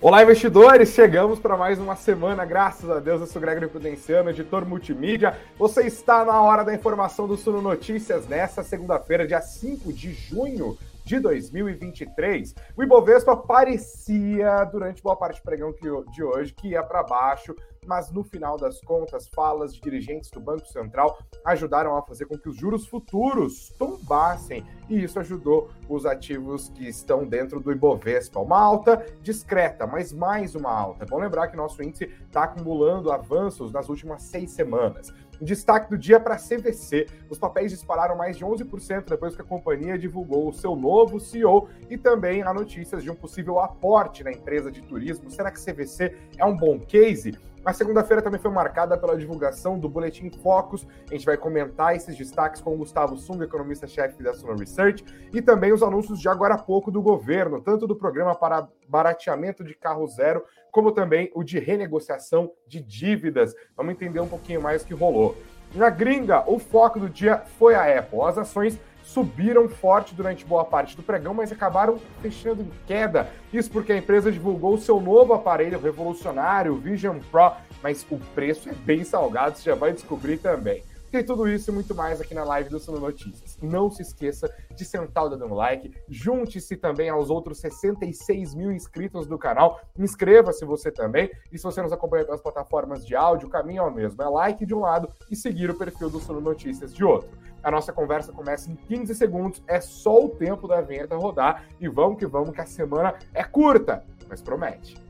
Olá, investidores! Chegamos para mais uma semana, graças a Deus. Eu sou Gregory Prudenciano, editor multimídia. Você está na hora da informação do Suno Notícias nesta segunda-feira, dia 5 de junho de 2023. O Ibovespa parecia, durante boa parte do pregão de hoje, que ia para baixo, mas no final das contas, falas de dirigentes do Banco Central ajudaram a fazer com que os juros futuros tombassem, e isso ajudou os ativos que estão dentro do Ibovespa. Uma alta discreta, mas mais uma alta. É bom lembrar que nosso índice está acumulando avanços nas últimas seis semanas. Destaque do dia para a CVC. Os papéis dispararam mais de 11% depois que a companhia divulgou o seu novo CEO e também há notícias de um possível aporte na empresa de turismo. Será que CVC é um bom case? A segunda-feira também foi marcada pela divulgação do Boletim Focus. A gente vai comentar esses destaques com o Gustavo Sung, economista-chefe da Suno Research, e também os anúncios de agora há pouco do governo, tanto do programa para barateamento de carro zero, como também o de renegociação de dívidas. Vamos entender um pouquinho mais o que rolou. Na gringa, o foco do dia foi a Apple. As ações subiram forte durante boa parte do pregão, mas acabaram fechando em queda. Isso porque a empresa divulgou o seu novo aparelho revolucionário, o Vision Pro, mas o preço é bem salgado, você já vai descobrir também. Tem tudo isso e muito mais aqui na live do Suno Notícias. Não se esqueça de sentar o dedo no like, junte-se também aos outros 66 mil inscritos do canal, inscreva-se você também, e se você nos acompanha pelas plataformas de áudio, o caminho é o mesmo, é like de um lado e seguir o perfil do Suno Notícias de outro. A nossa conversa começa em 15 segundos, é só o tempo da vinheta rodar, e vamos que vamos que a semana é curta, mas promete.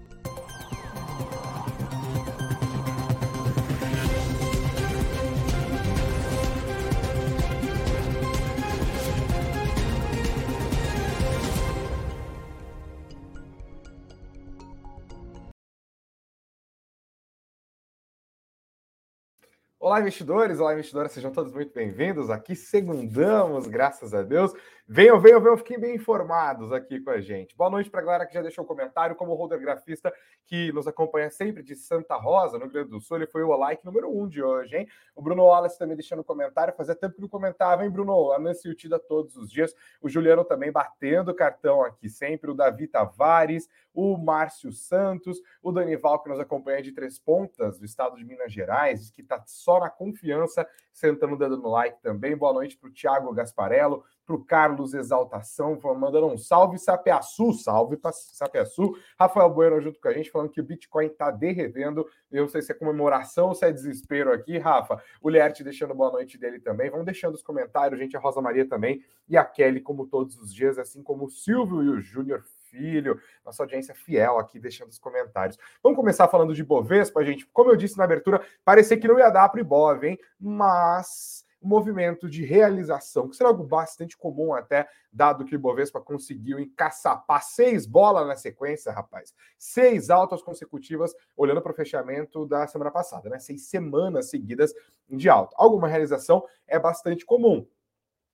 Olá, investidores! Olá, investidoras! Sejam todos muito bem-vindos. Aqui segundamos, graças a Deus. Venham, venham, venham, fiquem bem informados aqui com a gente. Boa noite para a galera que já deixou o comentário, como o holder grafista que nos acompanha sempre de Santa Rosa, no Rio Grande do Sul. Ele foi o like número um de hoje, hein? O Bruno Wallace também deixando comentário. Fazia tempo que não comentava, hein, Bruno? A Nancy Utida todos os dias. O Juliano também batendo cartão aqui sempre. O Davi Tavares, o Márcio Santos, o Danival que nos acompanha de Três Pontas, do estado de Minas Gerais, que está só na confiança, sentando o dedo no like também. Boa noite para o Thiago Gasparello para o Carlos Exaltação, mandando um salve Sapeaçu, salve para Sapeaçu. Rafael Bueno junto com a gente, falando que o Bitcoin está derrevendo. Eu não sei se é comemoração ou se é desespero aqui, Rafa. O Lierte deixando boa noite dele também. Vão deixando os comentários, gente. A Rosa Maria também. E a Kelly, como todos os dias, assim como o Silvio e o Júnior Filho, nossa audiência fiel aqui, deixando os comentários. Vamos começar falando de Bovespa, gente. Como eu disse na abertura, parecia que não ia dar para o Ibov, hein? Mas um movimento de realização, que será algo bastante comum até, dado que o Bovespa conseguiu encaçapar seis bolas na sequência, rapaz. Seis altas consecutivas, olhando para o fechamento da semana passada, né? Seis semanas seguidas de alta. Alguma realização é bastante comum.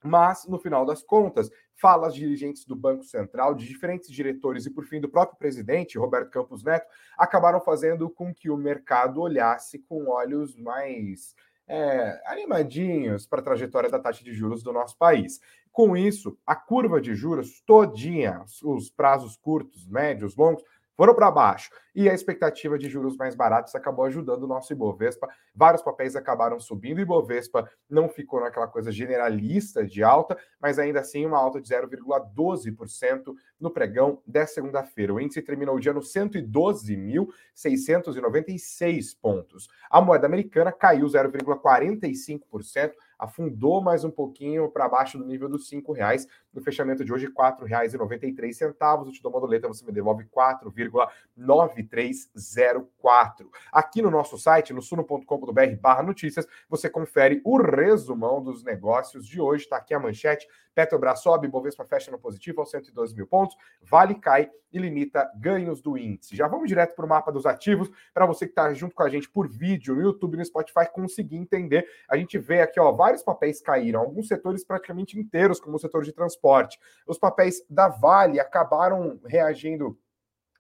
Mas, no final das contas, falas de dirigentes do Banco Central, de diferentes diretores e, por fim, do próprio presidente, Roberto Campos Neto, acabaram fazendo com que o mercado olhasse com olhos mais é, animadinhos para a trajetória da taxa de juros do nosso país. Com isso, a curva de juros todinha, os prazos curtos, médios, longos, foram para baixo. E a expectativa de juros mais baratos acabou ajudando o nosso Ibovespa. Vários papéis acabaram subindo. O Ibovespa não ficou naquela coisa generalista de alta, mas ainda assim uma alta de 0,12% no pregão dessa segunda-feira. O índice terminou o dia no 112.696 pontos. A moeda americana caiu 0,45% afundou mais um pouquinho para baixo do nível dos R$ reais no fechamento de hoje, R$ 4,93. O te dou uma doleta, você me devolve 4,9304. Aqui no nosso site, no suno.com.br barra notícias, você confere o resumão dos negócios de hoje. Está aqui a manchete. Petrobras sobe, Bovespa fecha no positivo aos 112 mil pontos, Vale cai e limita ganhos do índice. Já vamos direto para o mapa dos ativos, para você que está junto com a gente por vídeo no YouTube, no Spotify, conseguir entender. A gente vê aqui, ó, vários papéis caíram, alguns setores praticamente inteiros, como o setor de transporte. Os papéis da Vale acabaram reagindo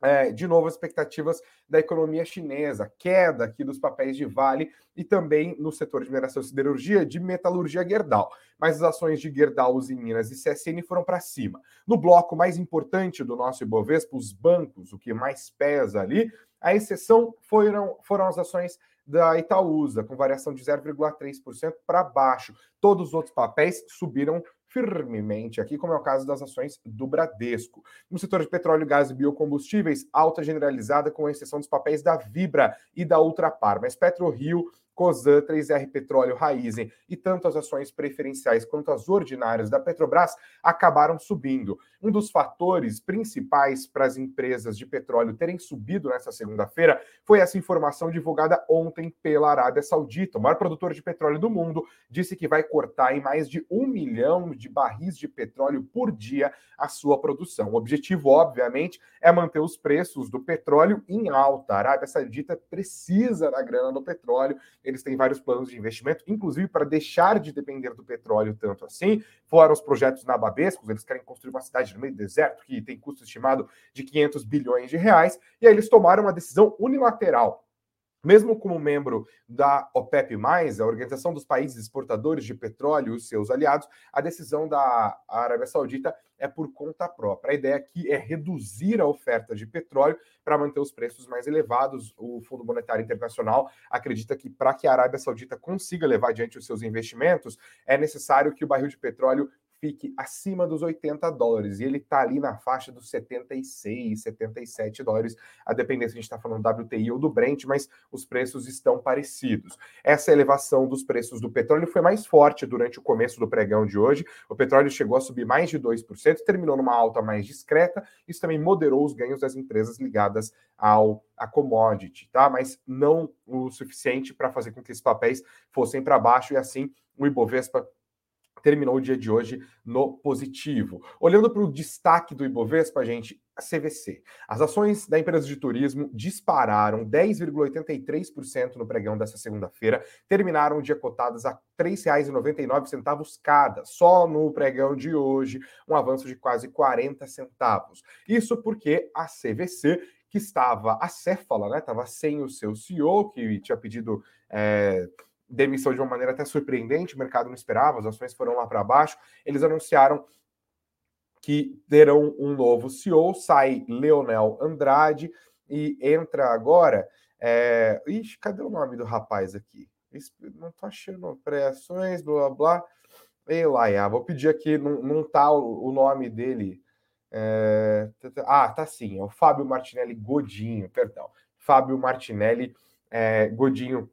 é, de novo, as expectativas da economia chinesa, queda aqui dos papéis de Vale e também no setor de mineração e siderurgia de metalurgia Gerdau. Mas as ações de Gerdau, Minas e CSN foram para cima. No bloco mais importante do nosso Ibovespa, os bancos, o que mais pesa ali, a exceção foram, foram as ações da Itaúsa, com variação de 0,3% para baixo. Todos os outros papéis subiram firmemente aqui, como é o caso das ações do Bradesco. No setor de petróleo, gás e biocombustíveis, alta generalizada, com exceção dos papéis da Vibra e da Ultrapar, mas PetroRio Cosan, 3R Petróleo, Raizen e tanto as ações preferenciais quanto as ordinárias da Petrobras acabaram subindo. Um dos fatores principais para as empresas de petróleo terem subido nessa segunda-feira foi essa informação divulgada ontem pela Arábia Saudita. O maior produtor de petróleo do mundo disse que vai cortar em mais de um milhão de barris de petróleo por dia a sua produção. O objetivo, obviamente, é manter os preços do petróleo em alta. A Arábia Saudita precisa da grana do petróleo eles têm vários planos de investimento, inclusive para deixar de depender do petróleo tanto assim. Fora os projetos na Babescos, eles querem construir uma cidade no meio do deserto que tem custo estimado de 500 bilhões de reais, e aí eles tomaram uma decisão unilateral mesmo como membro da OPEP, a Organização dos Países Exportadores de Petróleo e seus aliados, a decisão da Arábia Saudita é por conta própria. A ideia aqui é reduzir a oferta de petróleo para manter os preços mais elevados. O Fundo Monetário Internacional acredita que para que a Arábia Saudita consiga levar adiante os seus investimentos, é necessário que o barril de petróleo fique acima dos 80 dólares. E ele está ali na faixa dos 76, 77 dólares, a depender se a gente está falando do WTI ou do Brent, mas os preços estão parecidos. Essa elevação dos preços do petróleo foi mais forte durante o começo do pregão de hoje. O petróleo chegou a subir mais de 2%, terminou numa alta mais discreta. Isso também moderou os ganhos das empresas ligadas ao a commodity, tá? Mas não o suficiente para fazer com que esses papéis fossem para baixo e assim o Ibovespa terminou o dia de hoje no positivo. Olhando para o destaque do Ibovespa, gente, a CVC. As ações da empresa de turismo dispararam 10,83% no pregão dessa segunda-feira, terminaram o dia cotadas a R$ 3,99 cada, só no pregão de hoje, um avanço de quase 40 centavos. Isso porque a CVC que estava acéfala, né? Estava sem o seu CEO, que tinha pedido é, demissão de uma maneira até surpreendente, o mercado não esperava, as ações foram lá para baixo. Eles anunciaram que terão um novo CEO, sai Leonel Andrade e entra agora. É... Ixi, cadê o nome do rapaz aqui? Não tô achando pré-ações, blá blá blá. Ei lá, vou pedir aqui, não, não tá o, o nome dele. É... Ah, tá sim, é o Fábio Martinelli Godinho, perdão. Fábio Martinelli é, Godinho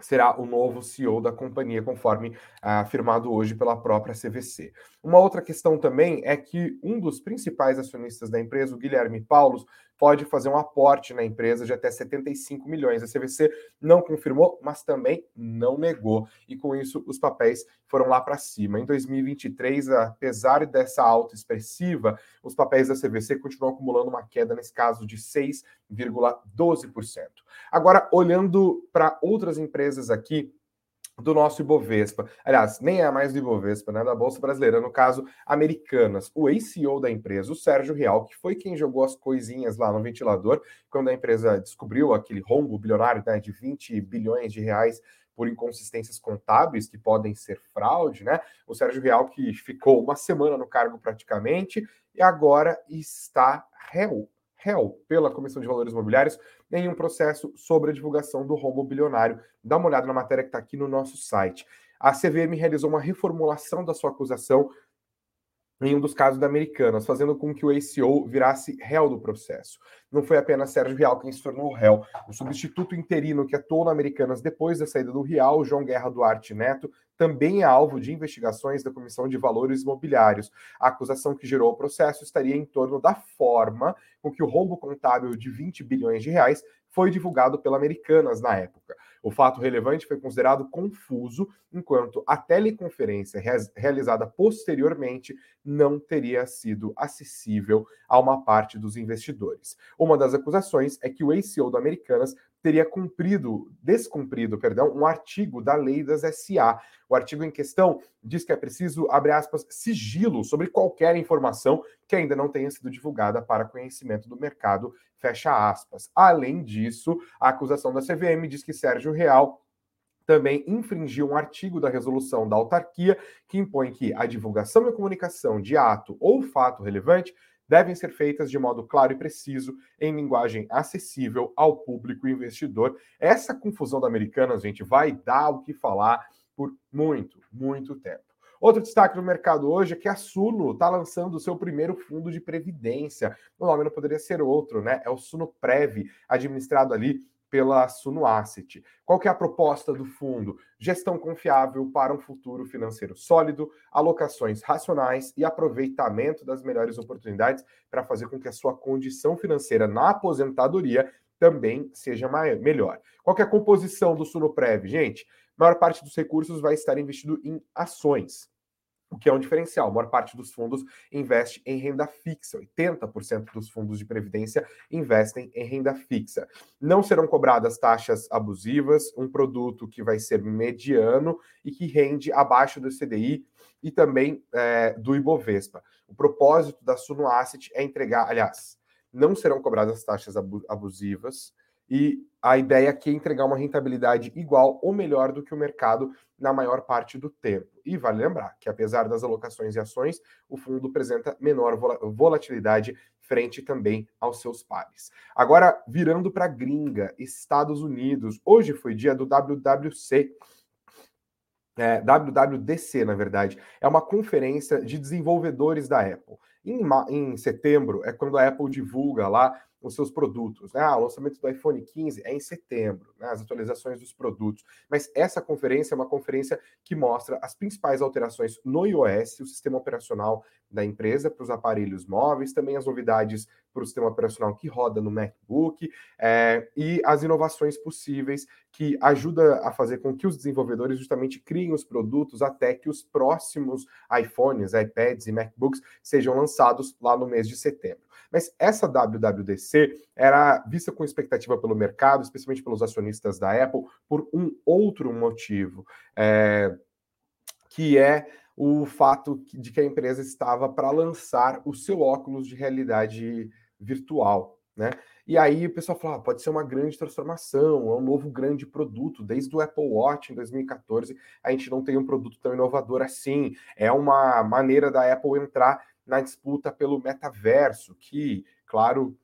será o novo CEO da companhia, conforme afirmado hoje pela própria CVC. Uma outra questão também é que um dos principais acionistas da empresa, o Guilherme Paulos, pode fazer um aporte na empresa de até 75 milhões. A CVC não confirmou, mas também não negou. E com isso, os papéis foram lá para cima. Em 2023, apesar dessa alta expressiva, os papéis da CVC continuam acumulando uma queda, nesse caso, de 6,12%. Agora, olhando para outras empresas aqui, do nosso Ibovespa. Aliás, nem é mais do Ibovespa, né? Da Bolsa Brasileira, no caso, Americanas. O ex-CEO da empresa, o Sérgio Real, que foi quem jogou as coisinhas lá no ventilador, quando a empresa descobriu aquele rombo bilionário né, de 20 bilhões de reais por inconsistências contábeis que podem ser fraude, né? O Sérgio Real, que ficou uma semana no cargo praticamente, e agora está réu réu pela Comissão de Valores Imobiliários em um processo sobre a divulgação do rombo bilionário. Dá uma olhada na matéria que está aqui no nosso site. A CVM realizou uma reformulação da sua acusação em um dos casos da Americanas, fazendo com que o ACO virasse réu do processo. Não foi apenas Sérgio Real quem se tornou réu. O substituto interino que atuou na Americanas depois da saída do Real, João Guerra Duarte Neto, também é alvo de investigações da Comissão de Valores Imobiliários. A acusação que gerou o processo estaria em torno da forma com que o rombo contábil de 20 bilhões de reais foi divulgado pela Americanas na época. O fato relevante foi considerado confuso, enquanto a teleconferência realizada posteriormente não teria sido acessível a uma parte dos investidores. Uma das acusações é que o da Americanas teria cumprido, descumprido, perdão, um artigo da lei das SA. O artigo em questão diz que é preciso, abre aspas, sigilo sobre qualquer informação que ainda não tenha sido divulgada para conhecimento do mercado, fecha aspas. Além disso, a acusação da CVM diz que Sérgio Real também infringiu um artigo da resolução da autarquia que impõe que a divulgação e comunicação de ato ou fato relevante devem ser feitas de modo claro e preciso, em linguagem acessível ao público investidor. Essa confusão da Americanas, gente, vai dar o que falar por muito, muito tempo. Outro destaque no mercado hoje é que a Suno está lançando o seu primeiro fundo de previdência. O nome não poderia ser outro, né? É o Suno Prev, administrado ali pela Suno Asset. Qual que é a proposta do fundo? Gestão confiável para um futuro financeiro sólido, alocações racionais e aproveitamento das melhores oportunidades para fazer com que a sua condição financeira na aposentadoria também seja maior, melhor. Qual que é a composição do Suno Prev? Gente, a maior parte dos recursos vai estar investido em ações o que é um diferencial. A maior parte dos fundos investe em renda fixa. 80% dos fundos de previdência investem em renda fixa. Não serão cobradas taxas abusivas, um produto que vai ser mediano e que rende abaixo do CDI e também é, do Ibovespa. O propósito da Suno Asset é entregar, aliás, não serão cobradas taxas abusivas e a ideia aqui é entregar uma rentabilidade igual ou melhor do que o mercado na maior parte do tempo. E vale lembrar que, apesar das alocações e ações, o fundo apresenta menor volatilidade frente também aos seus pares. Agora, virando para a gringa, Estados Unidos. Hoje foi dia do WWC. É, WWDC, na verdade, é uma conferência de desenvolvedores da Apple. Em, em setembro é quando a Apple divulga lá os seus produtos. Né? Ah, o lançamento do iPhone 15 é em setembro, né? as atualizações dos produtos. Mas essa conferência é uma conferência que mostra as principais alterações no iOS, o sistema operacional da empresa para os aparelhos móveis, também as novidades para o sistema operacional que roda no MacBook é, e as inovações possíveis que ajuda a fazer com que os desenvolvedores justamente criem os produtos até que os próximos iPhones, iPads e MacBooks sejam lançados lá no mês de setembro. Mas essa WWDC era vista com expectativa pelo mercado, especialmente pelos acionistas da Apple, por um outro motivo, é, que é o fato de que a empresa estava para lançar o seu óculos de realidade virtual, né? E aí o pessoal fala, ah, pode ser uma grande transformação, é um novo grande produto. Desde o Apple Watch em 2014, a gente não tem um produto tão inovador assim. É uma maneira da Apple entrar na disputa pelo metaverso, que, claro,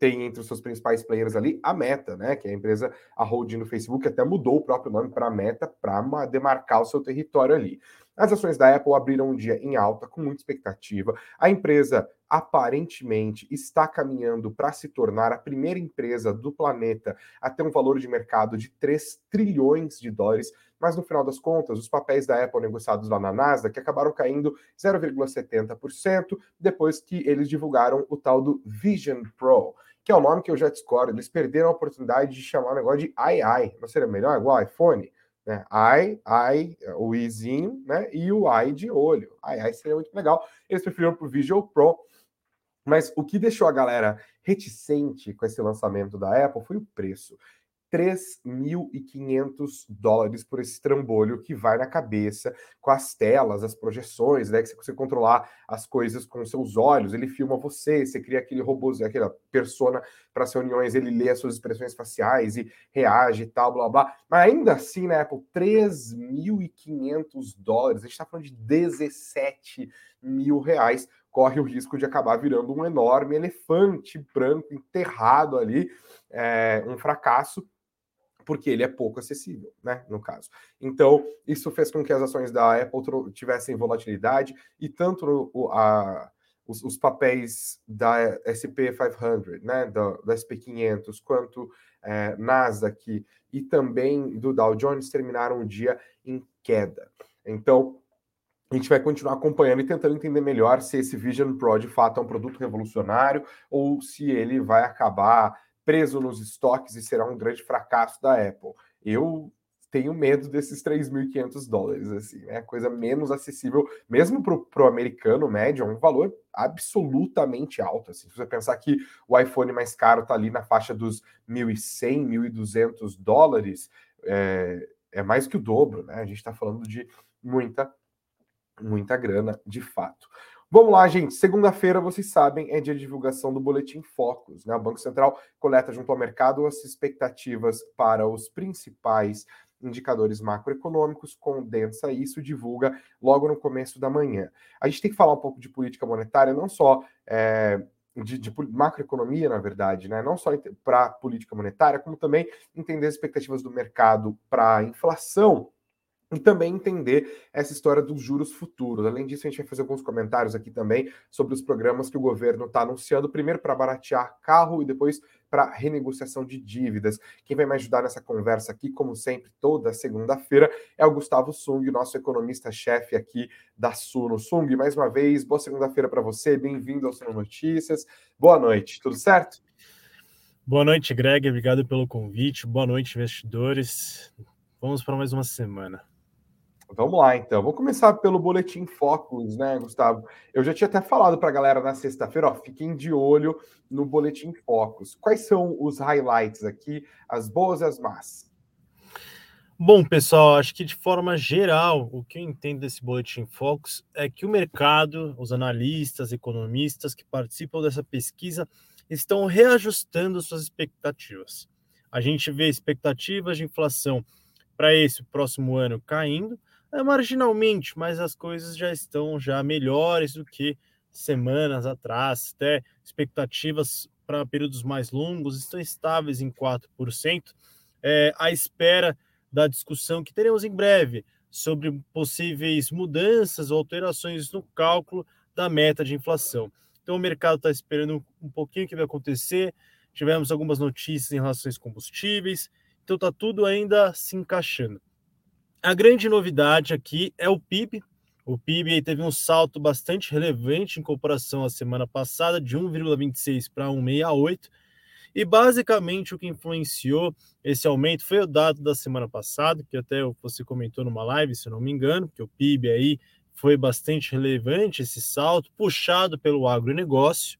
tem entre os seus principais players ali a Meta, né? Que é a empresa, a holding do Facebook, até mudou o próprio nome para Meta para demarcar o seu território ali. As ações da Apple abriram um dia em alta, com muita expectativa. A empresa aparentemente está caminhando para se tornar a primeira empresa do planeta a ter um valor de mercado de 3 trilhões de dólares, mas no final das contas, os papéis da Apple negociados lá na Nasdaq acabaram caindo 0,70% depois que eles divulgaram o tal do Vision Pro, que é o nome que eu já discordo. Eles perderam a oportunidade de chamar o negócio de II. Não seria melhor igual iPhone? Né? I, I, o izinho, né? E o I de olho. I, I seria muito legal. Eles preferiram para o Visual Pro. Mas o que deixou a galera reticente com esse lançamento da Apple foi o preço. 3.500 dólares por esse trambolho que vai na cabeça com as telas, as projeções, né? Que você consegue controlar as coisas com seus olhos, ele filma você, você cria aquele robô, aquela persona para as reuniões, ele lê as suas expressões faciais e reage e tal, blá blá. Mas ainda assim, na Apple, 3.500 dólares, a gente está falando de 17 mil reais, corre o risco de acabar virando um enorme elefante branco enterrado ali, é, um fracasso porque ele é pouco acessível, né, no caso. Então, isso fez com que as ações da Apple tivessem volatilidade e tanto o, a, os, os, papéis da SP500, né, da, da SP500, quanto é, Nasdaq e também do Dow Jones terminaram o dia em queda. Então, a gente vai continuar acompanhando e tentando entender melhor se esse Vision Pro de fato é um produto revolucionário ou se ele vai acabar preso nos estoques e será um grande fracasso da Apple. Eu tenho medo desses 3.500 dólares, assim, né? Coisa menos acessível, mesmo para o americano médio, é um valor absolutamente alto. Assim. Se você pensar que o iPhone mais caro está ali na faixa dos 1.100, 1.200 dólares, é, é mais que o dobro, né? A gente está falando de muita, muita grana, de fato. Vamos lá, gente. Segunda-feira, vocês sabem, é dia de divulgação do Boletim Focus. Né? O Banco Central coleta junto ao mercado as expectativas para os principais indicadores macroeconômicos, condensa isso, divulga logo no começo da manhã. A gente tem que falar um pouco de política monetária, não só é, de, de, macroeconomia, na verdade, né? não só para política monetária, como também entender as expectativas do mercado para a inflação e também entender essa história dos juros futuros. Além disso, a gente vai fazer alguns comentários aqui também sobre os programas que o governo está anunciando, primeiro para baratear carro e depois para renegociação de dívidas. Quem vai me ajudar nessa conversa aqui, como sempre, toda segunda-feira, é o Gustavo Sung, nosso economista-chefe aqui da Suno. Sung, mais uma vez, boa segunda-feira para você, bem-vindo ao Suno Notícias. Boa noite, tudo certo? Boa noite, Greg, obrigado pelo convite. Boa noite, investidores. Vamos para mais uma semana. Vamos lá, então. Vou começar pelo Boletim Focus, né, Gustavo? Eu já tinha até falado para a galera na sexta-feira, ó, fiquem de olho no Boletim Focus. Quais são os highlights aqui, as boas e as más? Bom, pessoal, acho que de forma geral, o que eu entendo desse Boletim Focus é que o mercado, os analistas, economistas que participam dessa pesquisa estão reajustando suas expectativas. A gente vê expectativas de inflação para esse próximo ano caindo, é marginalmente, mas as coisas já estão já melhores do que semanas atrás, até expectativas para períodos mais longos estão estáveis em 4%, é, à espera da discussão que teremos em breve sobre possíveis mudanças ou alterações no cálculo da meta de inflação. Então o mercado está esperando um pouquinho o que vai acontecer. Tivemos algumas notícias em relação aos combustíveis, então está tudo ainda se encaixando. A grande novidade aqui é o PIB. O PIB teve um salto bastante relevante em comparação à semana passada, de 1,26 para 1,68. E basicamente o que influenciou esse aumento foi o dado da semana passada, que até você comentou numa live, se não me engano, que o PIB aí foi bastante relevante esse salto, puxado pelo agronegócio.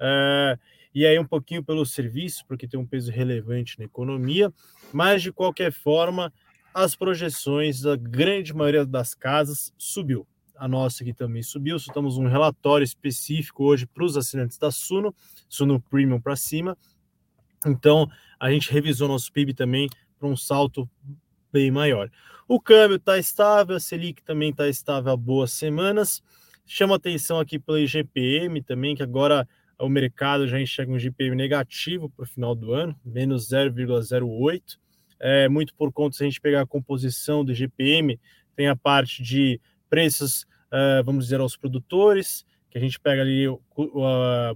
É, e aí um pouquinho pelo serviço, porque tem um peso relevante na economia, mas de qualquer forma, as projeções da grande maioria das casas subiu. A nossa aqui também subiu. Soltamos um relatório específico hoje para os assinantes da Suno, Suno Premium para cima. Então, a gente revisou nosso PIB também para um salto bem maior. O câmbio está estável, a Selic também está estável há boas semanas. Chama atenção aqui pelo IGPM também, que agora o mercado já enxerga um IGPM negativo para o final do ano, menos 0,08 é, muito por conta, se a gente pegar a composição do GPM, tem a parte de preços, uh, vamos dizer, aos produtores, que a gente pega ali uh,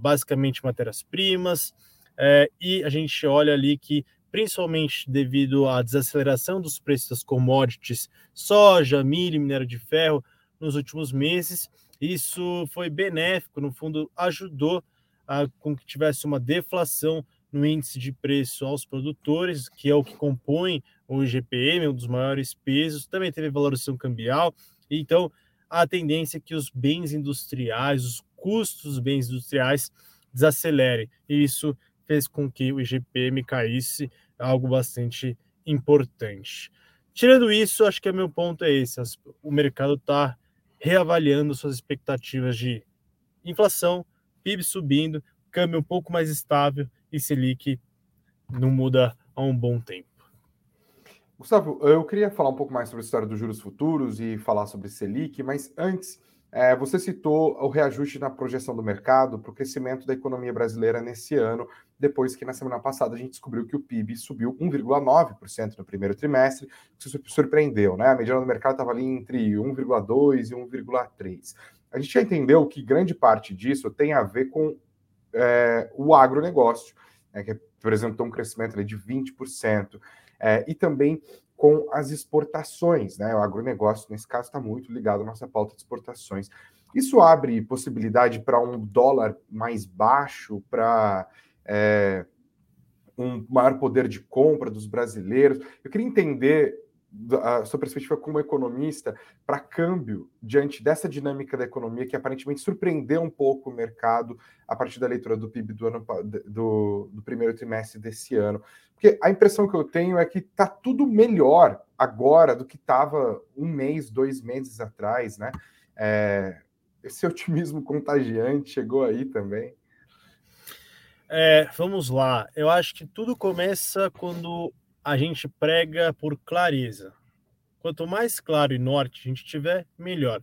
basicamente matérias-primas, uh, e a gente olha ali que, principalmente devido à desaceleração dos preços das commodities, soja, milho, minério de ferro, nos últimos meses, isso foi benéfico, no fundo, ajudou a, com que tivesse uma deflação no índice de preço aos produtores, que é o que compõe o IGPM, um dos maiores pesos, também teve valorização cambial, então a tendência é que os bens industriais, os custos dos bens industriais desacelerem, e isso fez com que o IGPM caísse, algo bastante importante. Tirando isso, acho que o meu ponto é esse: o mercado está reavaliando suas expectativas de inflação, PIB subindo, câmbio um pouco mais estável e Selic não muda há um bom tempo. Gustavo, eu queria falar um pouco mais sobre a história dos juros futuros e falar sobre Selic, mas antes, é, você citou o reajuste na projeção do mercado para o crescimento da economia brasileira nesse ano, depois que na semana passada a gente descobriu que o PIB subiu 1,9% no primeiro trimestre, que surpreendeu, né? A mediana do mercado estava ali entre 1,2% e 1,3%. A gente já entendeu que grande parte disso tem a ver com é, o agronegócio, né, que apresentou um crescimento de 20%, é, e também com as exportações. Né? O agronegócio, nesse caso, está muito ligado à nossa pauta de exportações. Isso abre possibilidade para um dólar mais baixo, para é, um maior poder de compra dos brasileiros. Eu queria entender a sua perspectiva como economista para câmbio diante dessa dinâmica da economia que aparentemente surpreendeu um pouco o mercado a partir da leitura do PIB do, ano, do, do primeiro trimestre desse ano. Porque a impressão que eu tenho é que está tudo melhor agora do que estava um mês, dois meses atrás, né? É, esse otimismo contagiante chegou aí também. É, vamos lá. Eu acho que tudo começa quando a gente prega por clareza. Quanto mais claro e norte a gente tiver, melhor.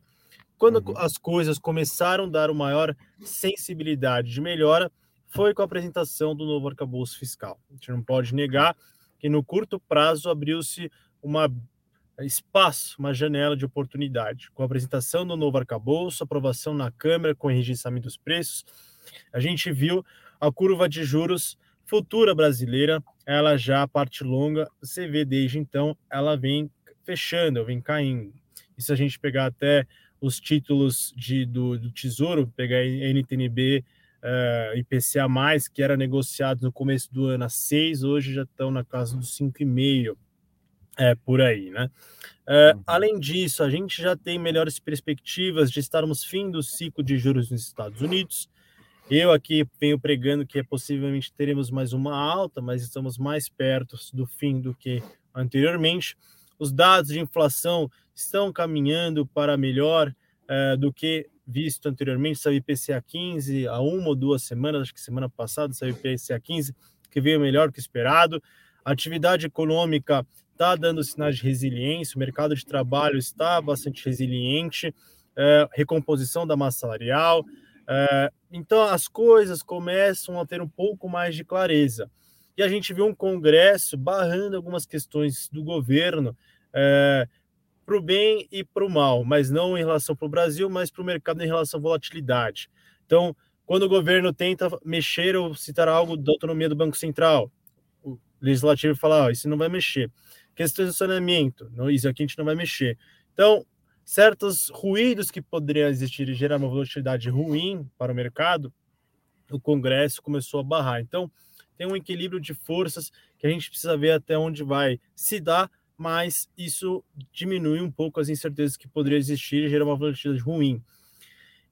Quando uhum. as coisas começaram a dar uma maior sensibilidade de melhora, foi com a apresentação do novo arcabouço fiscal. A gente não pode negar que no curto prazo abriu-se uma espaço, uma janela de oportunidade. Com a apresentação do novo arcabouço, aprovação na Câmara com enrijecimento dos preços, a gente viu a curva de juros futura brasileira, ela já a parte longa, você vê desde então, ela vem fechando, vem caindo. E se a gente pegar até os títulos de, do, do Tesouro, pegar NTNB, uh, IPCA+, que era negociado no começo do ano a 6, hoje já estão na casa dos 5,5, é, por aí, né? Uh. Além disso, a gente já tem melhores perspectivas de estarmos fim do ciclo de juros nos Estados Unidos, eu aqui venho pregando que é possivelmente teremos mais uma alta, mas estamos mais perto do fim do que anteriormente. Os dados de inflação estão caminhando para melhor uh, do que visto anteriormente. Saiu IPCA 15 há uma ou duas semanas, acho que semana passada saiu IPCA 15, que veio melhor que esperado. A atividade econômica está dando sinais de resiliência, o mercado de trabalho está bastante resiliente, uh, recomposição da massa salarial. Uh, então as coisas começam a ter um pouco mais de clareza. E a gente viu um Congresso barrando algumas questões do governo é, para o bem e para o mal, mas não em relação para o Brasil, mas para o mercado em relação à volatilidade. Então, quando o governo tenta mexer ou citar algo da autonomia do Banco Central, o legislativo fala: oh, isso não vai mexer. Questões de saneamento, não, isso aqui a gente não vai mexer. Então, certos ruídos que poderiam existir e gerar uma volatilidade ruim para o mercado, o Congresso começou a barrar. Então, tem um equilíbrio de forças que a gente precisa ver até onde vai se dar, mas isso diminui um pouco as incertezas que poderiam existir e gerar uma volatilidade ruim.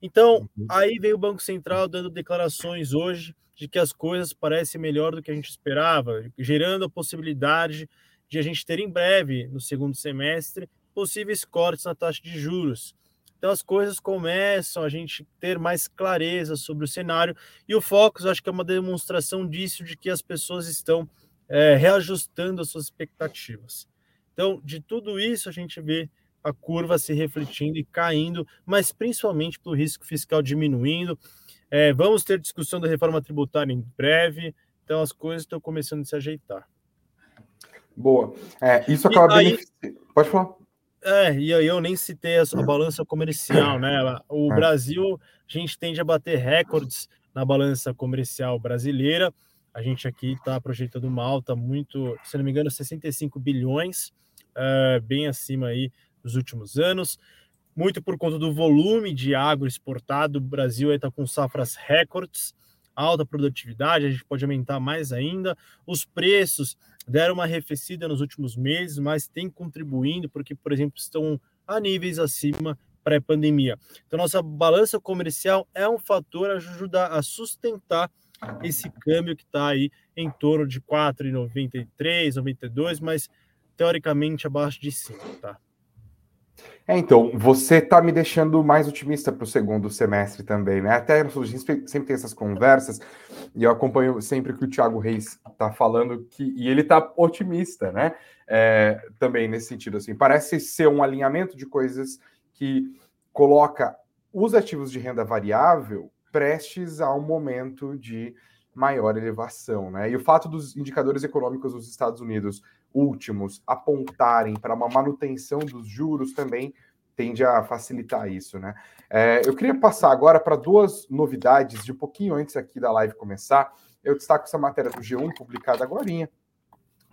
Então, uhum. aí vem o Banco Central dando declarações hoje de que as coisas parecem melhor do que a gente esperava, gerando a possibilidade de a gente ter em breve, no segundo semestre, possíveis cortes na taxa de juros. Então as coisas começam a gente ter mais clareza sobre o cenário e o Focus acho que é uma demonstração disso de que as pessoas estão é, reajustando as suas expectativas. Então de tudo isso a gente vê a curva se refletindo e caindo, mas principalmente pelo risco fiscal diminuindo. É, vamos ter discussão da reforma tributária em breve, então as coisas estão começando a se ajeitar. Boa. É, isso acaba aí, beneficiando. Pode falar. É, e aí eu nem citei a, balança comercial, né? O é. Brasil, a gente tende a bater recordes na balança comercial brasileira. A gente aqui está projetando uma alta muito, se não me engano, 65 bilhões, é, bem acima aí dos últimos anos. Muito por conta do volume de agro exportado, o Brasil está com safras recordes, alta produtividade, a gente pode aumentar mais ainda. Os preços deram uma arrefecida nos últimos meses, mas tem contribuindo porque, por exemplo, estão a níveis acima pré-pandemia. Então, nossa balança comercial é um fator a ajudar a sustentar esse câmbio que está aí em torno de 4,93, 92, mas teoricamente abaixo de 5, tá? É, então, você está me deixando mais otimista para o segundo semestre também, né? Até a gente sempre tem essas conversas, e eu acompanho sempre que o Thiago Reis está falando, que, e ele está otimista, né? É, também nesse sentido, assim, parece ser um alinhamento de coisas que coloca os ativos de renda variável prestes a um momento de maior elevação, né? E o fato dos indicadores econômicos dos Estados Unidos últimos apontarem para uma manutenção dos juros também tende a facilitar isso, né? É, eu queria passar agora para duas novidades de um pouquinho antes aqui da live começar. Eu destaco essa matéria do G1 publicada agora,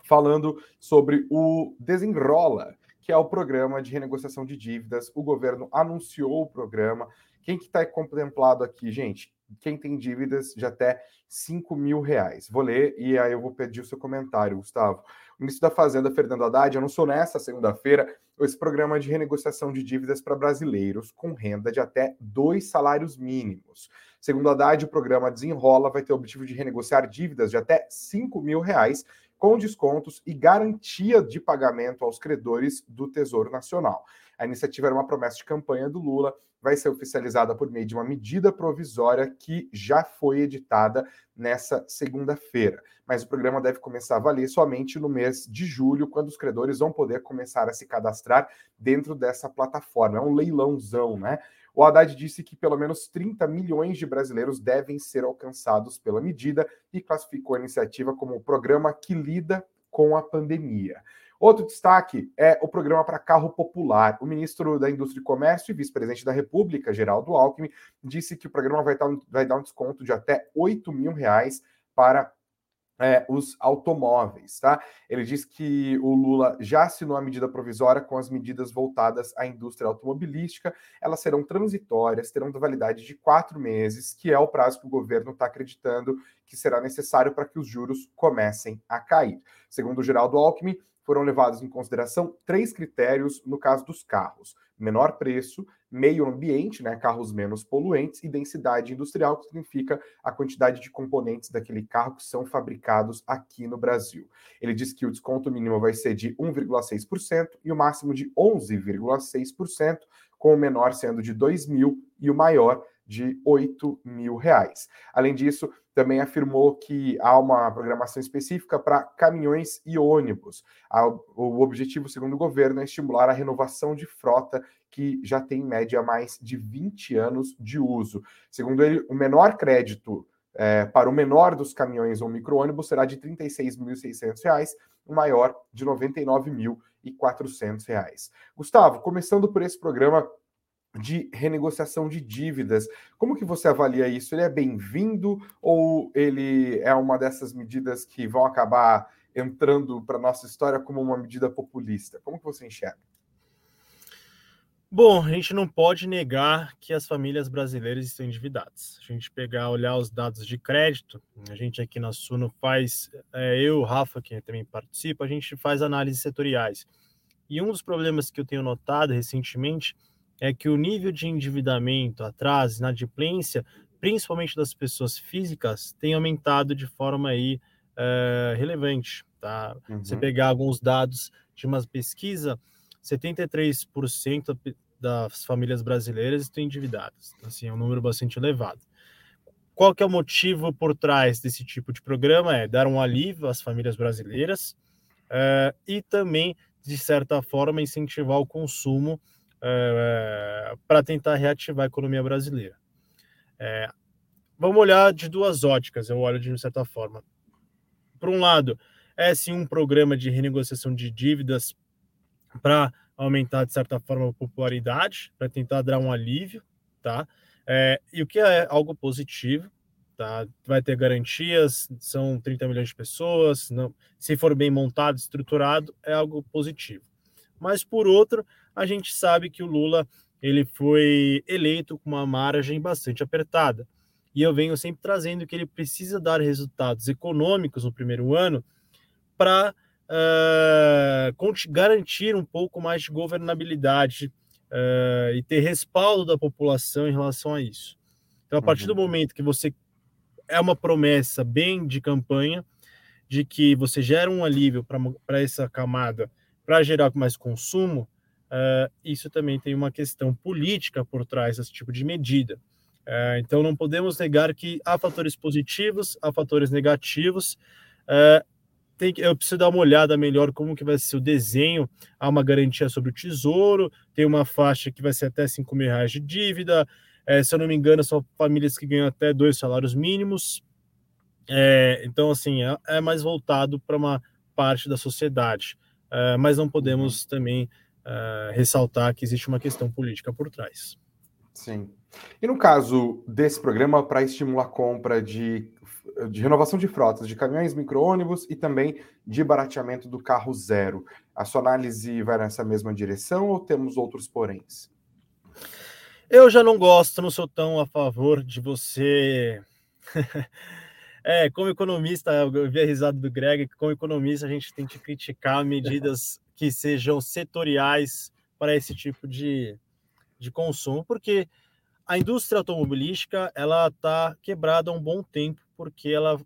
falando sobre o Desenrola, que é o programa de renegociação de dívidas. O governo anunciou o programa. Quem que está contemplado aqui, gente? quem tem dívidas de até 5 mil reais. Vou ler e aí eu vou pedir o seu comentário, Gustavo. Ministro da Fazenda, Fernando Haddad, anunciou nesta segunda-feira esse programa de renegociação de dívidas para brasileiros com renda de até dois salários mínimos. Segundo Haddad, o programa Desenrola vai ter o objetivo de renegociar dívidas de até 5 mil reais com descontos e garantia de pagamento aos credores do Tesouro Nacional. A iniciativa era uma promessa de campanha do Lula, vai ser oficializada por meio de uma medida provisória que já foi editada nessa segunda-feira. Mas o programa deve começar a valer somente no mês de julho, quando os credores vão poder começar a se cadastrar dentro dessa plataforma. É um leilãozão, né? O Haddad disse que pelo menos 30 milhões de brasileiros devem ser alcançados pela medida e classificou a iniciativa como o programa que lida com a pandemia. Outro destaque é o programa para carro popular. O ministro da Indústria e Comércio e vice-presidente da República, Geraldo Alckmin, disse que o programa vai dar um, vai dar um desconto de até 8 mil reais para é, os automóveis, tá? Ele diz que o Lula já assinou a medida provisória com as medidas voltadas à indústria automobilística. Elas serão transitórias, terão validade de quatro meses, que é o prazo que o governo está acreditando que será necessário para que os juros comecem a cair. Segundo o Geraldo Alckmin, foram levados em consideração três critérios no caso dos carros: menor preço, meio ambiente, né, carros menos poluentes, e densidade industrial, que significa a quantidade de componentes daquele carro que são fabricados aqui no Brasil. Ele diz que o desconto mínimo vai ser de 1,6% e o máximo de 11,6%, com o menor sendo de 2 mil e o maior de 8 mil reais. Além disso, também afirmou que há uma programação específica para caminhões e ônibus. O objetivo, segundo o governo, é estimular a renovação de frota que já tem em média mais de 20 anos de uso. Segundo ele, o menor crédito é, para o menor dos caminhões ou micro-ônibus será de R$ 36.600, o maior de R$ 99.400. Gustavo, começando por esse programa de renegociação de dívidas. Como que você avalia isso? Ele é bem-vindo ou ele é uma dessas medidas que vão acabar entrando para nossa história como uma medida populista? Como que você enxerga? Bom, a gente não pode negar que as famílias brasileiras estão endividadas. A gente pegar, olhar os dados de crédito, a gente aqui na Suno faz, é, eu, Rafa, que também participa, a gente faz análises setoriais. E um dos problemas que eu tenho notado recentemente é que o nível de endividamento, atraso, inadimplência, principalmente das pessoas físicas, tem aumentado de forma aí é, relevante. Tá? Uhum. Você pegar alguns dados de uma pesquisa, 73% das famílias brasileiras estão endividadas. Então, assim, é um número bastante elevado. Qual que é o motivo por trás desse tipo de programa? É dar um alívio às famílias brasileiras é, e também, de certa forma, incentivar o consumo é, para tentar reativar a economia brasileira. É, vamos olhar de duas óticas, eu olho de certa forma. Por um lado, é sim um programa de renegociação de dívidas para aumentar, de certa forma, a popularidade, para tentar dar um alívio, tá? É, e o que é algo positivo, tá? Vai ter garantias, são 30 milhões de pessoas, não, se for bem montado, estruturado, é algo positivo. Mas, por outro, a gente sabe que o Lula ele foi eleito com uma margem bastante apertada. E eu venho sempre trazendo que ele precisa dar resultados econômicos no primeiro ano para uh, garantir um pouco mais de governabilidade uh, e ter respaldo da população em relação a isso. Então, a partir uhum. do momento que você é uma promessa bem de campanha, de que você gera um alívio para essa camada, para gerar mais consumo, uh, isso também tem uma questão política por trás desse tipo de medida. Uh, então, não podemos negar que há fatores positivos, há fatores negativos. Uh, tem que, eu preciso dar uma olhada melhor como que vai ser o desenho. Há uma garantia sobre o tesouro, tem uma faixa que vai ser até 5 mil reais de dívida. É, se eu não me engano, são famílias que ganham até dois salários mínimos. É, então, assim, é, é mais voltado para uma parte da sociedade. É, mas não podemos uhum. também uh, ressaltar que existe uma questão política por trás. Sim. E no caso desse programa, para estimular a compra de, de renovação de frotas de caminhões, micro-ônibus e também de barateamento do carro zero, a sua análise vai nessa mesma direção ou temos outros poréns? Eu já não gosto, não sou tão a favor de você. é, como economista, eu vi a risada do Greg, como economista a gente tem que criticar medidas que sejam setoriais para esse tipo de, de consumo, porque a indústria automobilística ela está quebrada há um bom tempo, porque ela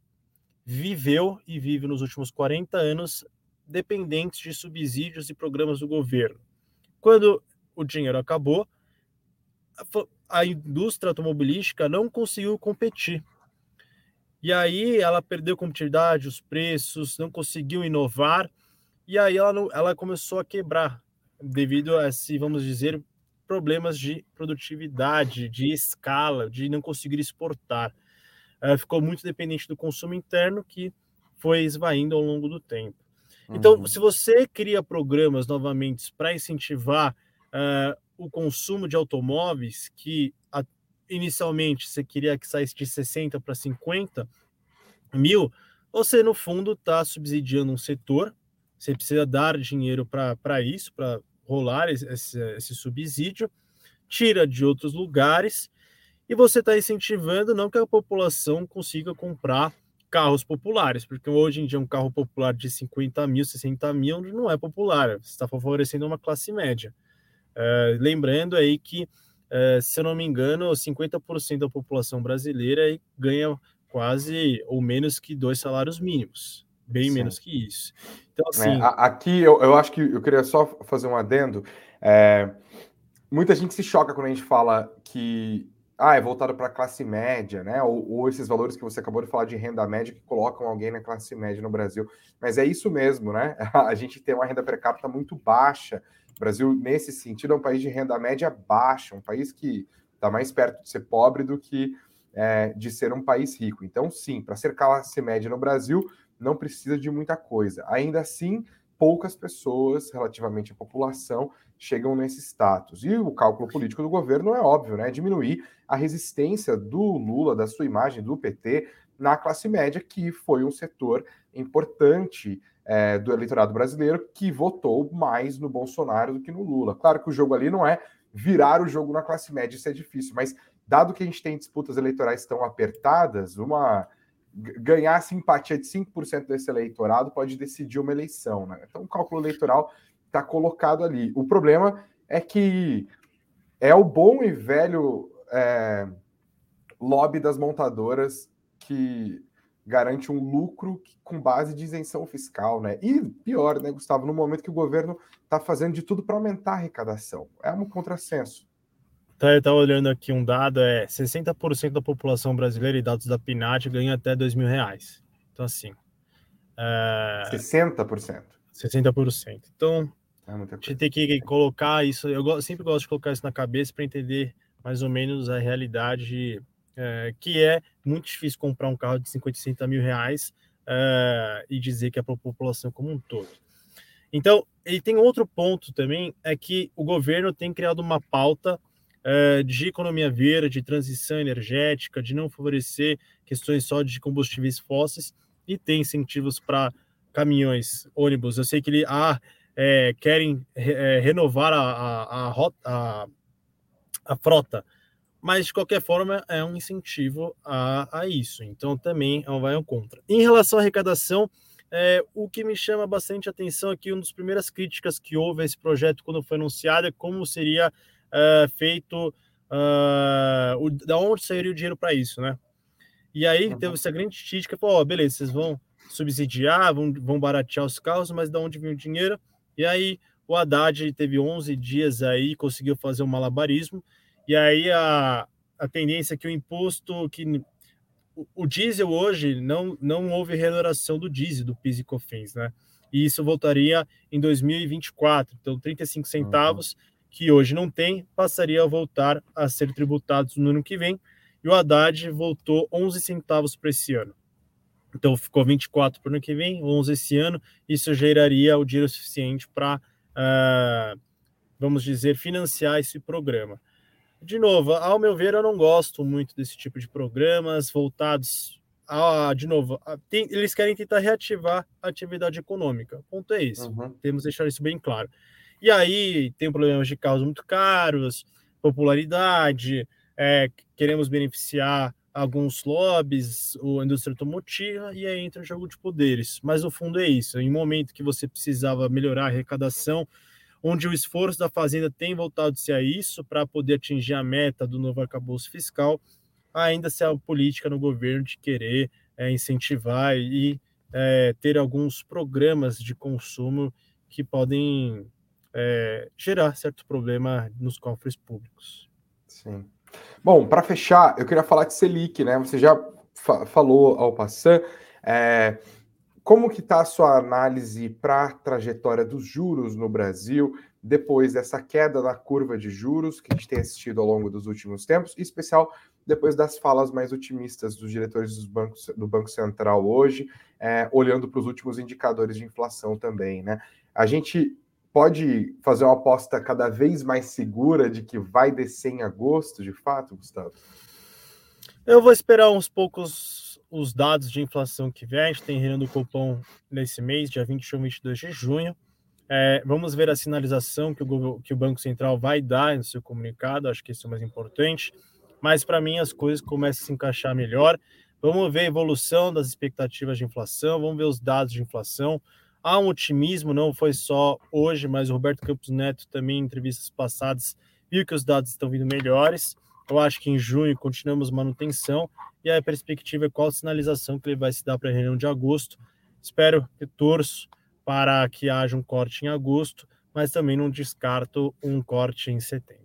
viveu e vive nos últimos 40 anos dependentes de subsídios e programas do governo. Quando o dinheiro acabou, a indústria automobilística não conseguiu competir. E aí ela perdeu competitividade, os preços, não conseguiu inovar, e aí ela, não, ela começou a quebrar devido a, se vamos dizer, problemas de produtividade, de escala, de não conseguir exportar. Uh, ficou muito dependente do consumo interno que foi esvaindo ao longo do tempo. Então, uhum. se você cria programas novamente para incentivar uh, o consumo de automóveis, que a, inicialmente você queria que saísse de 60 para 50 mil, você no fundo está subsidiando um setor, você precisa dar dinheiro para isso, para rolar esse, esse, subsídio, tira de outros lugares e você está incentivando não que a população consiga comprar carros populares, porque hoje em dia um carro popular de 50 mil, 60 mil não é popular, você está favorecendo uma classe média. Uh, lembrando aí que, uh, se eu não me engano, 50% da população brasileira ganha quase ou menos que dois salários mínimos, bem Sim. menos que isso. Então, é, assim. É, aqui eu, eu acho que eu queria só fazer um adendo. É, muita gente se choca quando a gente fala que ah, é voltado para a classe média, né? Ou, ou, esses valores que você acabou de falar de renda média que colocam alguém na classe média no Brasil. Mas é isso mesmo, né? A gente tem uma renda per capita muito baixa. O Brasil, nesse sentido, é um país de renda média baixa, um país que está mais perto de ser pobre do que é, de ser um país rico. Então, sim, para ser classe média no Brasil, não precisa de muita coisa. Ainda assim, poucas pessoas, relativamente à população, chegam nesse status. E o cálculo político do governo é óbvio, né? Diminuir a resistência do Lula, da sua imagem, do PT, na classe média, que foi um setor importante é, do eleitorado brasileiro que votou mais no Bolsonaro do que no Lula. Claro que o jogo ali não é virar o jogo na classe média, isso é difícil, mas dado que a gente tem disputas eleitorais tão apertadas, uma ganhar simpatia de 5% desse eleitorado pode decidir uma eleição, né? Então o cálculo eleitoral está colocado ali. O problema é que é o bom e velho é, lobby das montadoras que garante um lucro com base de isenção fiscal, né? E pior, né, Gustavo, no momento que o governo está fazendo de tudo para aumentar a arrecadação. É um contrassenso. Então, eu estava olhando aqui um dado, é 60% da população brasileira, e dados da PNAD, ganha até dois mil reais. Então, assim... É... 60%. 60%. Então, é a gente tem que colocar isso, eu sempre gosto de colocar isso na cabeça para entender mais ou menos a realidade é, que é muito difícil comprar um carro de 50, 60 mil reais é, e dizer que é para a população como um todo. Então, e tem outro ponto também, é que o governo tem criado uma pauta é, de economia verde, de transição energética, de não favorecer questões só de combustíveis fósseis e tem incentivos para caminhões, ônibus. Eu sei que ele ah, é, querem é, renovar a, a, a, a, frota mas de qualquer forma é um incentivo a, a isso. Então também é um vai um contra. Em relação à arrecadação, é, o que me chama bastante atenção aqui, uma das primeiras críticas que houve a esse projeto quando foi anunciado é como seria é, feito, uh, o, da onde sairia o dinheiro para isso, né? E aí uhum. teve essa grande crítica, oh, beleza, vocês vão subsidiar, vão, vão baratear os carros, mas da onde vem o dinheiro? E aí o Haddad teve 11 dias aí, conseguiu fazer um malabarismo, e aí a, a tendência é que o imposto que o, o diesel hoje não não houve remuneração do diesel do PIS e COFINS, né? E isso voltaria em 2024. Então 35 centavos uhum. que hoje não tem passaria a voltar a ser tributados no ano que vem. E o Haddad voltou 11 centavos para esse ano. Então ficou 24 para o ano que vem, 11 esse ano. Isso geraria o dinheiro suficiente para, uh, vamos dizer, financiar esse programa de novo, ao meu ver, eu não gosto muito desse tipo de programas voltados a, de novo, a, tem, eles querem tentar reativar a atividade econômica. O ponto é esse. Uhum. Temos que deixar isso bem claro. E aí tem problemas de carros muito caros, popularidade, é, queremos beneficiar alguns lobbies, a indústria automotiva, e aí entra o jogo de poderes. Mas o fundo é isso: em um momento que você precisava melhorar a arrecadação, onde o esforço da Fazenda tem voltado-se a isso para poder atingir a meta do novo arcabouço fiscal, ainda se a política no governo de querer é, incentivar e é, ter alguns programas de consumo que podem é, gerar certo problema nos cofres públicos. Sim. Bom, para fechar, eu queria falar de Selic, né? Você já fa falou ao passar. É, como que está a sua análise para a trajetória dos juros no Brasil depois dessa queda na curva de juros que a gente tem assistido ao longo dos últimos tempos, em especial depois das falas mais otimistas dos diretores dos bancos, do Banco Central hoje, é, olhando para os últimos indicadores de inflação também, né? A gente pode fazer uma aposta cada vez mais segura de que vai descer em agosto, de fato, Gustavo? Eu vou esperar uns poucos os dados de inflação que vem. A gente tem reunião do Copom nesse mês, dia 21 e 22 de junho. É, vamos ver a sinalização que o, que o Banco Central vai dar no seu comunicado, acho que isso é mais importante. Mas para mim as coisas começam a se encaixar melhor. Vamos ver a evolução das expectativas de inflação, vamos ver os dados de inflação. Há um otimismo, não foi só hoje, mas o Roberto Campos Neto também em entrevistas passadas viu que os dados estão vindo melhores. Eu acho que em junho continuamos manutenção e a perspectiva é qual sinalização que ele vai se dar para a reunião de agosto. Espero que torço para que haja um corte em agosto, mas também não descarto um corte em setembro.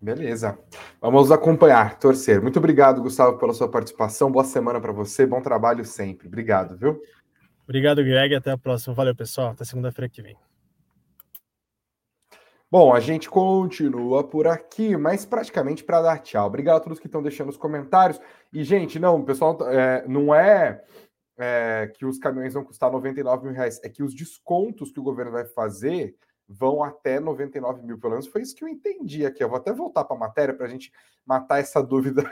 Beleza. Vamos acompanhar, torcer. Muito obrigado, Gustavo, pela sua participação. Boa semana para você, bom trabalho sempre. Obrigado, viu? Obrigado, Greg. Até a próxima. Valeu, pessoal. Até segunda-feira que vem. Bom, a gente continua por aqui, mas praticamente para dar tchau. Obrigado a todos que estão deixando os comentários. E, gente, não, pessoal, é, não é, é, que os caminhões vão custar 99 mil reais, é que os descontos que o governo vai fazer vão até 99 mil, pelo menos foi isso que eu entendi aqui. Eu vou até voltar para a matéria para a gente matar essa dúvida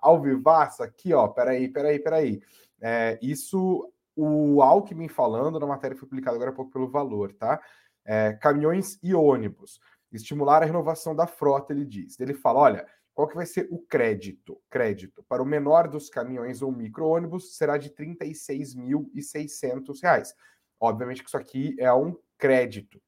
ao vivaço aqui, ó. Peraí, peraí, peraí. É, isso, o Alckmin falando na matéria foi publicada agora há pouco pelo valor, tá? é, caminhões e ônibus, estimular a renovação da frota, ele diz. Ele fala, olha, qual que vai ser o crédito? Crédito para o menor dos caminhões ou micro-ônibus será de R$ 36.600. Obviamente que isso aqui é um crédito,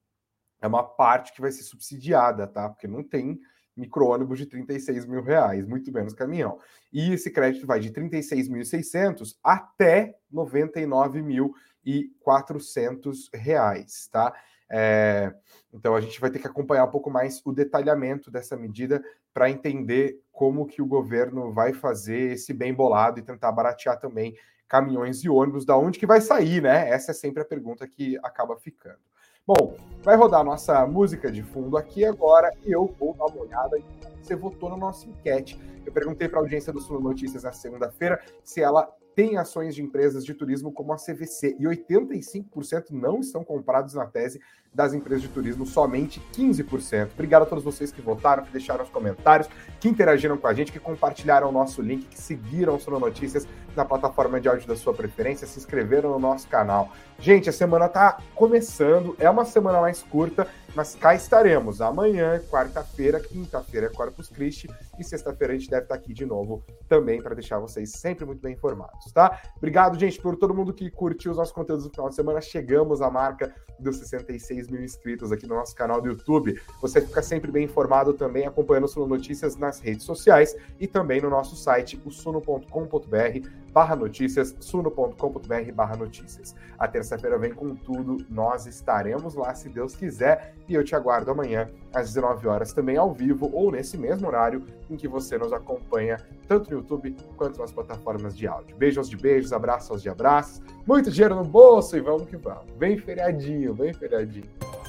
é uma parte que vai ser subsidiada, tá? Porque não tem micro-ônibus de 36 mil reais, muito menos caminhão. E esse crédito vai de 36.600 até 99.400 reais, tá? É, então a gente vai ter que acompanhar um pouco mais o detalhamento dessa medida para entender como que o governo vai fazer esse bem bolado e tentar baratear também caminhões e ônibus, da onde que vai sair, né? Essa é sempre a pergunta que acaba ficando. Bom, vai rodar nossa música de fundo aqui agora e eu vou dar uma olhada em você votou na nossa enquete. Eu perguntei para a audiência do Sul Notícias na segunda-feira se ela tem ações de empresas de turismo como a CVC e 85% não estão comprados na tese das empresas de turismo, somente 15%. Obrigado a todos vocês que votaram, que deixaram os comentários, que interagiram com a gente, que compartilharam o nosso link, que seguiram o Sono Notícias na plataforma de áudio da sua preferência, se inscreveram no nosso canal. Gente, a semana está começando, é uma semana mais curta, mas cá estaremos amanhã, quarta-feira, quinta-feira é Corpus Christi e sexta-feira a gente deve estar aqui de novo também para deixar vocês sempre muito bem informados, tá? Obrigado, gente, por todo mundo que curtiu os nossos conteúdos no final de semana. Chegamos à marca dos 66 mil inscritos aqui no nosso canal do YouTube. Você fica sempre bem informado também acompanhando o Suno Notícias nas redes sociais e também no nosso site, o suno.com.br barra notícias, suno.com.br barra notícias. A terça-feira vem com tudo, nós estaremos lá se Deus quiser e eu te aguardo amanhã às 19 horas também ao vivo ou nesse mesmo horário em que você nos acompanha tanto no YouTube quanto nas plataformas de áudio. Beijos de beijos, abraços de abraços, muito dinheiro no bolso e vamos que vamos. Bem feriadinho, bem feriadinho.